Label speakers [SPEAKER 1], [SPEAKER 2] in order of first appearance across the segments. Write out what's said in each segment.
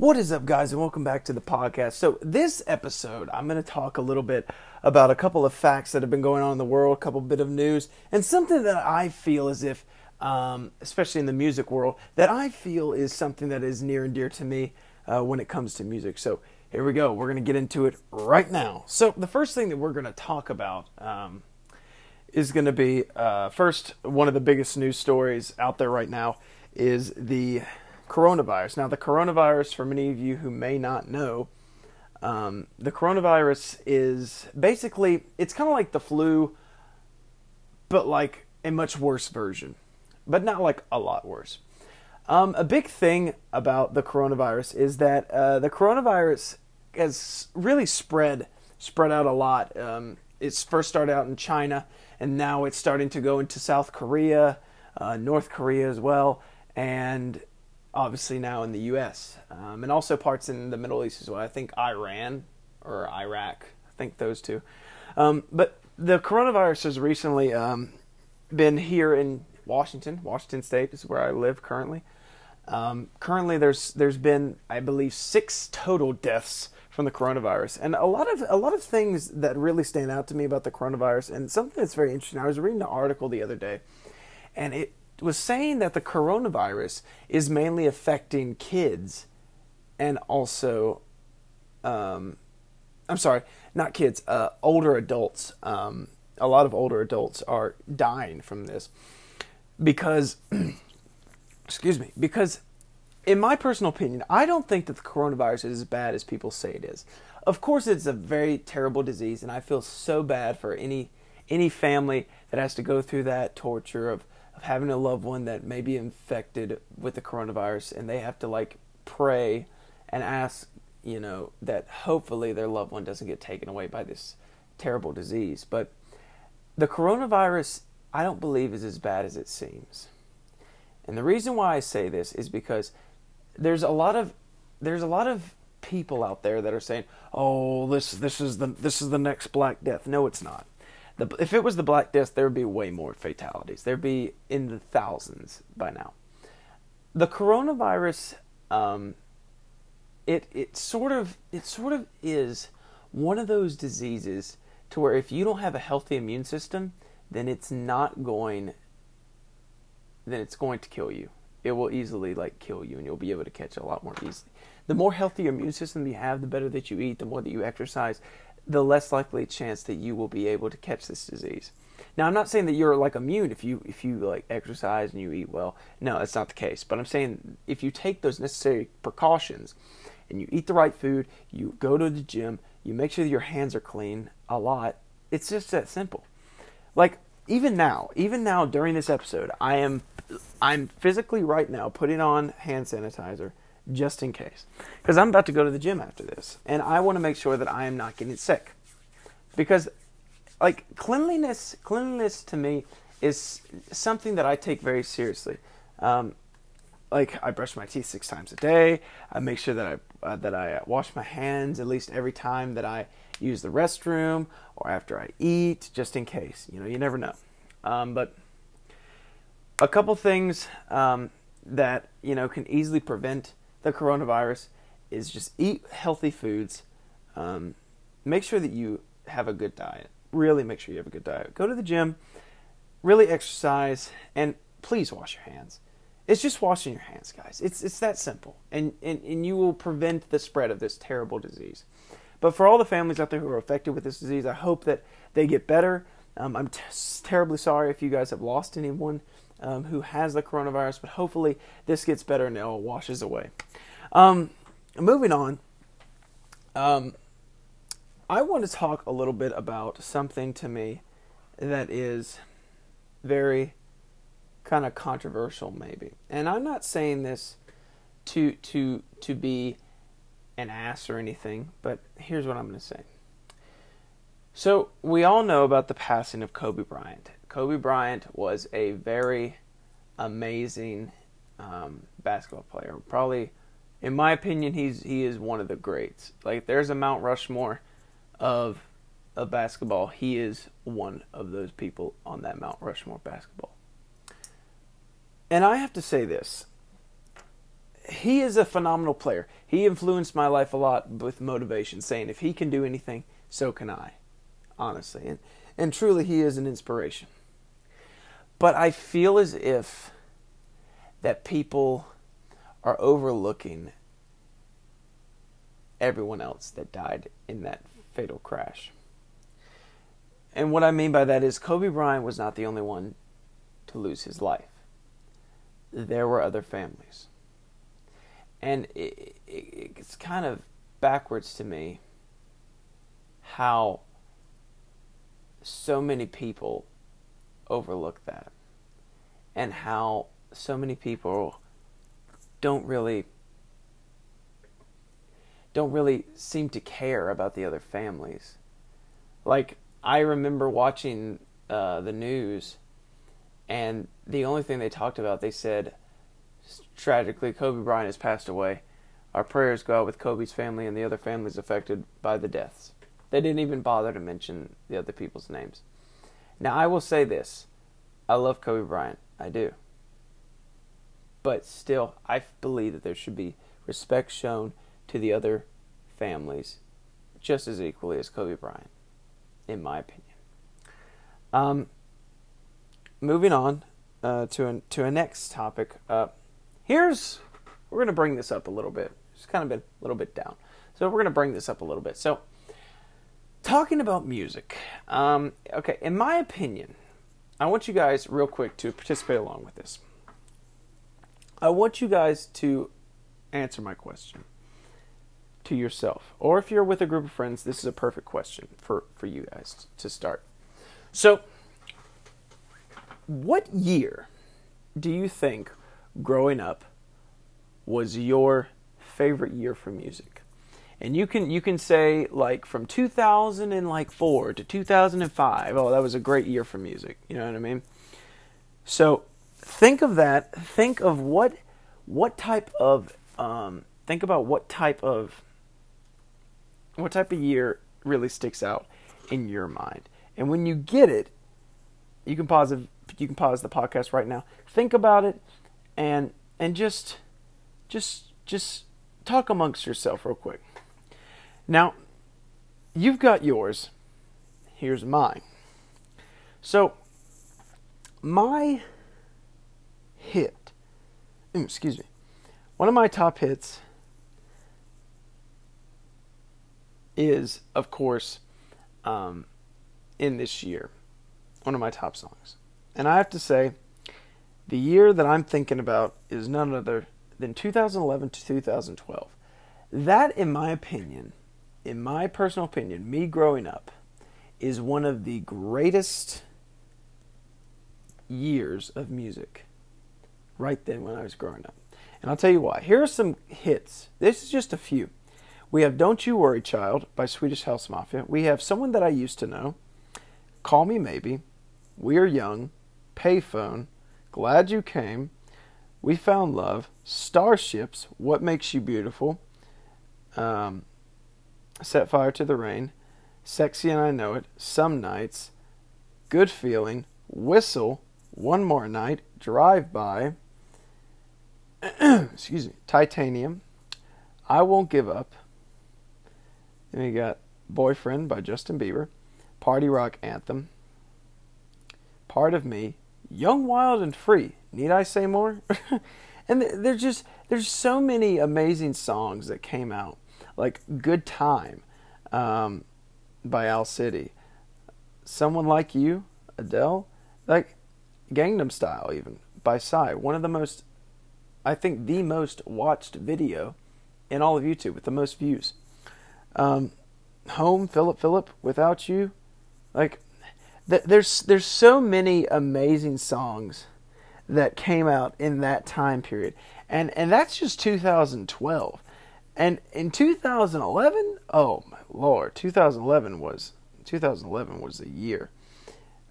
[SPEAKER 1] What is up, guys, and welcome back to the podcast. So, this episode, I'm going to talk a little bit about a couple of facts that have been going on in the world, a couple bit of news, and something that I feel as if, um, especially in the music world, that I feel is something that is near and dear to me uh, when it comes to music. So, here we go. We're going to get into it right now. So, the first thing that we're going to talk about um, is going to be uh, first, one of the biggest news stories out there right now is the coronavirus. Now, the coronavirus, for many of you who may not know, um, the coronavirus is basically it's kind of like the flu, but like a much worse version, but not like a lot worse. Um, a big thing about the coronavirus is that uh, the coronavirus has really spread spread out a lot. Um, it's first started out in China, and now it's starting to go into South Korea, uh, North Korea as well, and obviously now in the U.S. Um, and also parts in the Middle East as well. I think Iran or Iraq. I think those two. Um, but the coronavirus has recently um, been here in Washington. Washington State is where I live currently. Um, currently, there's there's been I believe six total deaths from the coronavirus, and a lot of a lot of things that really stand out to me about the coronavirus, and something that's very interesting. I was reading an article the other day, and it was saying that the coronavirus is mainly affecting kids and also um, I'm sorry, not kids, uh, older adults. Um, a lot of older adults are dying from this because, excuse me, because in my personal opinion, I don't think that the coronavirus is as bad as people say it is. Of course, it's a very terrible disease, and I feel so bad for any any family that has to go through that torture of of having a loved one that may be infected with the coronavirus and they have to like pray and ask, you know, that hopefully their loved one doesn't get taken away by this terrible disease. But the coronavirus, I don't believe, is as bad as it seems. And the reason why I say this is because there's a lot of there's a lot of people out there that are saying, "Oh, this this is the this is the next Black Death." No, it's not. The, if it was the Black Death, there would be way more fatalities. There'd be in the thousands by now. The coronavirus, um, it it sort of it sort of is one of those diseases to where if you don't have a healthy immune system, then it's not going. Then it's going to kill you. It will easily like kill you, and you'll be able to catch it a lot more easily. The more healthy your immune system you have, the better that you eat, the more that you exercise, the less likely chance that you will be able to catch this disease. Now, I'm not saying that you're like immune if you if you like exercise and you eat well. No, that's not the case. But I'm saying if you take those necessary precautions and you eat the right food, you go to the gym, you make sure that your hands are clean a lot. It's just that simple. Like even now, even now during this episode, I am I'm physically right now putting on hand sanitizer just in case. Because I'm about to go to the gym after this, and I want to make sure that I am not getting sick. Because, like, cleanliness, cleanliness to me is something that I take very seriously. Um, like, I brush my teeth six times a day. I make sure that I uh, that I wash my hands at least every time that I use the restroom or after I eat, just in case. You know, you never know. Um, but a couple things um, that you know can easily prevent the coronavirus is just eat healthy foods. Um, make sure that you have a good diet. Really make sure you have a good diet. Go to the gym, really exercise, and please wash your hands. It's just washing your hands, guys. It's it's that simple, and and, and you will prevent the spread of this terrible disease. But for all the families out there who are affected with this disease, I hope that they get better. Um, I'm t- terribly sorry if you guys have lost anyone um, who has the coronavirus, but hopefully this gets better and it all washes away. Um, moving on, um, I want to talk a little bit about something to me that is very kind of controversial, maybe. And I'm not saying this to to to be an ass or anything, but here's what I'm going to say. So we all know about the passing of Kobe Bryant. Kobe Bryant was a very amazing um, basketball player. Probably, in my opinion, he's he is one of the greats. Like there's a Mount Rushmore of of basketball. He is one of those people on that Mount Rushmore basketball. And I have to say this. he is a phenomenal player. He influenced my life a lot with motivation, saying if he can do anything, so can I. Honestly, and and truly, he is an inspiration. But I feel as if that people are overlooking everyone else that died in that fatal crash. And what I mean by that is Kobe Bryant was not the only one to lose his life. There were other families. And it, it, it's kind of backwards to me how so many people overlook that and how so many people don't really don't really seem to care about the other families. Like I remember watching uh, the news, and the only thing they talked about, they said, tragically, Kobe Bryant has passed away. Our prayers go out with Kobe's family and the other families affected by the deaths. They didn't even bother to mention the other people's names. Now, I will say this I love Kobe Bryant. I do. But still, I believe that there should be respect shown to the other families just as equally as Kobe Bryant, in my opinion. Um, moving on uh, to a, to a next topic. Uh, here's we're going to bring this up a little bit. It's kind of been a little bit down, so we're going to bring this up a little bit. So, talking about music. Um, okay, in my opinion, I want you guys real quick to participate along with this. I want you guys to answer my question to yourself. Or if you're with a group of friends, this is a perfect question for, for you guys to start. So, what year do you think growing up was your favorite year for music? And you can you can say like from 2004 to 2005. Oh, that was a great year for music. You know what I mean? So think of that. Think of what what type of um, think about what type of what type of year really sticks out in your mind. And when you get it, you can pause the, you can pause the podcast right now. Think about it and and just just just talk amongst yourself real quick. Now, you've got yours. Here's mine. So, my hit, mm, excuse me, one of my top hits is, of course, um, in this year, one of my top songs. And I have to say, the year that I'm thinking about is none other than 2011 to 2012. That, in my opinion, in my personal opinion, me growing up, is one of the greatest years of music right then when I was growing up. And I'll tell you why. Here are some hits. This is just a few. We have Don't You Worry Child by Swedish House Mafia. We have Someone That I Used to Know, Call Me Maybe, We Are Young, Payphone, Glad You Came, We Found Love, Starships, What Makes You Beautiful, um, Set Fire to the Rain, Sexy and I Know It, Some Nights, Good Feeling, Whistle, One More Night, Drive By, excuse me, Titanium, I Won't Give Up, then we got Boyfriend by Justin Bieber, Party Rock Anthem, Part of Me, Young, Wild, and Free. Need I say more? and there's just there's so many amazing songs that came out, like Good Time um, by Owl City, Someone Like You, Adele, like Gangnam Style even by Psy. One of the most, I think, the most watched video in all of YouTube with the most views. Um, home, Philip, Philip, without you, like th- there's there's so many amazing songs that came out in that time period, and and that's just 2012, and in 2011, oh my lord, 2011 was 2011 was a year.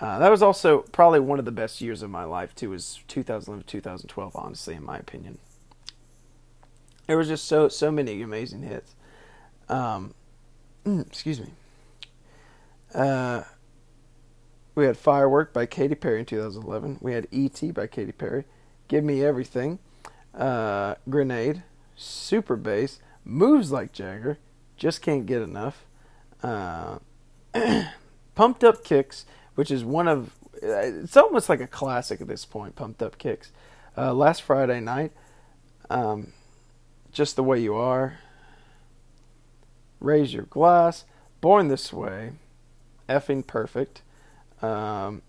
[SPEAKER 1] Uh, that was also probably one of the best years of my life too. Was 2011 2012, honestly, in my opinion. There was just so so many amazing hits. Um, excuse me. Uh, we had Firework by Katy Perry in 2011. We had E.T. by Katy Perry. Give Me Everything. uh, Grenade, Super Bass, Moves Like Jagger, Just Can't Get Enough, uh, Pumped Up Kicks, which is one of, it's almost like a classic at this point, Pumped Up Kicks. Uh, last Friday night, um, Just the Way You Are, Raise Your Glass, Born This Way, Effing Perfect, um,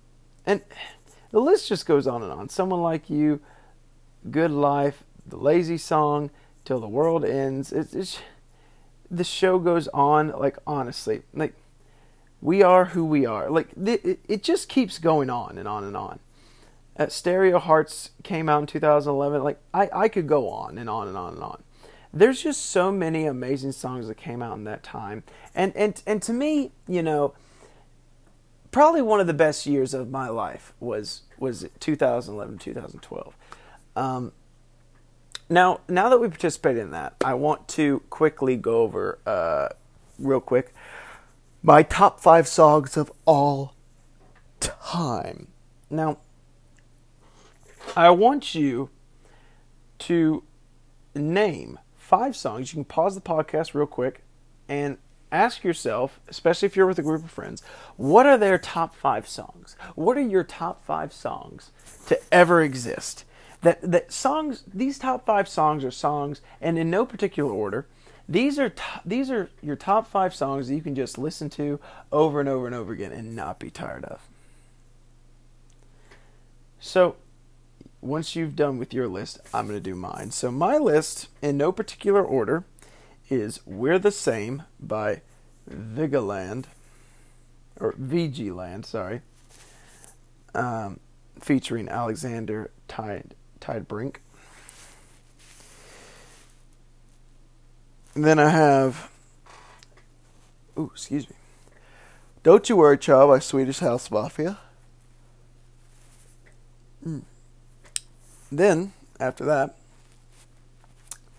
[SPEAKER 1] and the list just goes on and on. Someone Like You, Good Life, The Lazy Song, Till the World Ends. It's, it's the show goes on like honestly, like we are who we are. Like it, it just keeps going on and on and on. Uh, Stereo Hearts came out in 2011. Like I, I could go on and on and on and on. There's just so many amazing songs that came out in that time, and and and to me, you know, probably one of the best years of my life was was 2011 2012. Um, now, now that we participated in that, I want to quickly go over, uh, real quick, my top five songs of all time. Now, I want you to name five songs. You can pause the podcast real quick and ask yourself, especially if you're with a group of friends, what are their top five songs? What are your top five songs to ever exist? That that songs these top five songs are songs and in no particular order these are these are your top five songs that you can just listen to over and over and over again and not be tired of. So once you've done with your list i'm going to do mine. So my list in no particular order is we're the same by Vigiland or vg land sorry um, featuring alexander tide Tidebrink. And then I have, ooh, excuse me. Don't You Worry, Child by Swedish House Mafia. Mm. Then, after that,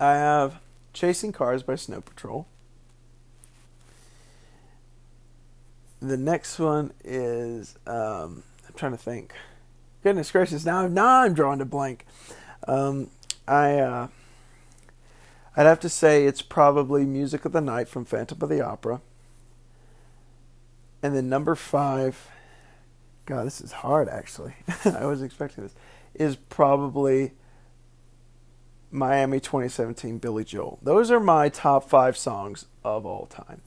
[SPEAKER 1] I have Chasing Cars by Snow Patrol. The next one is, um, I'm trying to think goodness gracious, now now I'm drawing a blank. Um, I uh, I'd have to say it's probably Music of the Night from Phantom of the Opera. And then number five, God, this is hard actually. I was expecting this. Is probably Miami 2017 Billy Joel. Those are my top five songs of all time.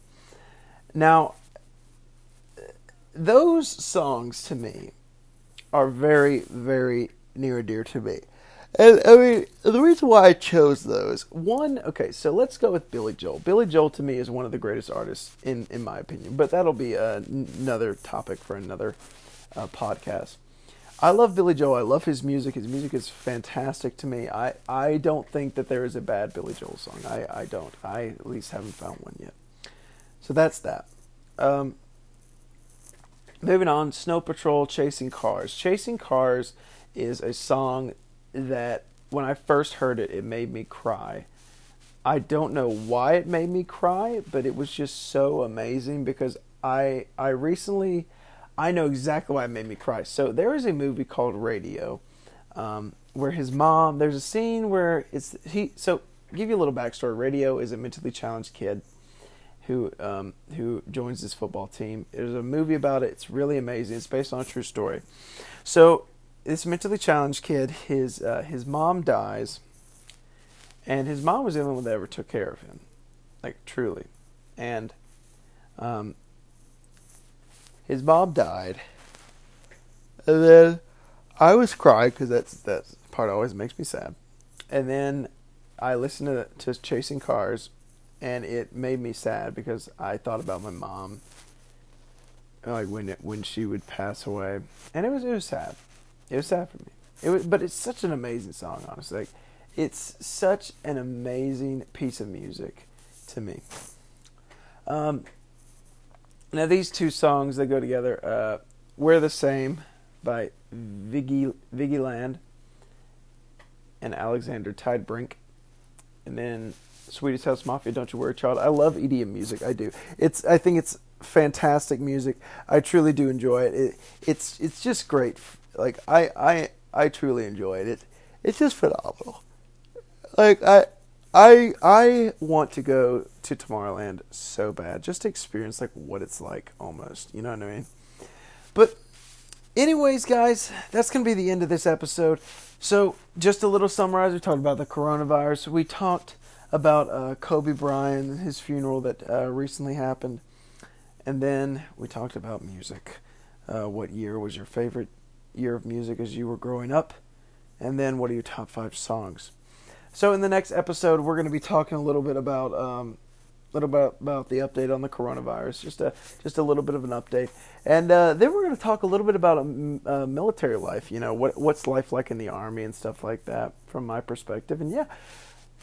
[SPEAKER 1] Now, those songs to me are very, very near and dear to me. And I mean, the reason why I chose those, one, okay, so let's go with Billy Joel. Billy Joel to me is one of the greatest artists in in my opinion, but that'll be another topic for another uh, podcast. I love Billy Joel. I love his music. His music is fantastic to me. I, I don't think that there is a bad Billy Joel song. I, I don't. I at least haven't found one yet. So that's that. Um, Moving on, Snow Patrol, Chasing Cars. Chasing Cars is a song that when I first heard it, it made me cry. I don't know why it made me cry, but it was just so amazing because I I recently I know exactly why it made me cry. So there is a movie called Radio, um, where his mom. There's a scene where it's he. So give you a little backstory. Radio is a mentally challenged kid who um, who joins this football team. There's a movie about it. It's really amazing. It's based on a true story. So this mentally challenged kid, his uh, his mom dies, and his mom was the only one that ever took care of him, like truly, and um, his mom died, and then I was crying because that's that part always makes me sad, and then I listened to, to Chasing Cars and it made me sad because I thought about my mom, like when it, when she would pass away, and it was it was sad. It was sad for me. It was, but it's such an amazing song, honestly. Like, it's such an amazing piece of music to me. Um, now these two songs they go together. Uh, "We're the Same" by Viggy Viggy Land and Alexander Tidebrink, and then Swedish House Mafia, Don't You Worry Child. I love EDM music. I do. It's I think it's fantastic music. I truly do enjoy it. it it's it's just great. Like I I I truly enjoy it. it it's just phenomenal. like I I I want to go to Tomorrowland so bad, just to experience like what it's like almost. You know what I mean? But anyways, guys, that's gonna be the end of this episode. So just a little summarize. We talked about the coronavirus. We talked about uh, Kobe Bryant and his funeral that uh, recently happened, and then we talked about music. Uh, what year was your favorite year of music as you were growing up? And then what are your top five songs? So in the next episode, we're going to be talking a little bit about um, little bit about the update on the coronavirus, just a just a little bit of an update, and uh, then we're going to talk a little bit about um, uh, military life. You know, what what's life like in the army and stuff like that from my perspective, and yeah.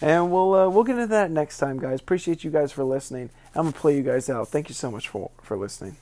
[SPEAKER 1] And we'll uh, we'll get into that next time, guys. Appreciate you guys for listening. I'm gonna play you guys out. Thank you so much for for listening.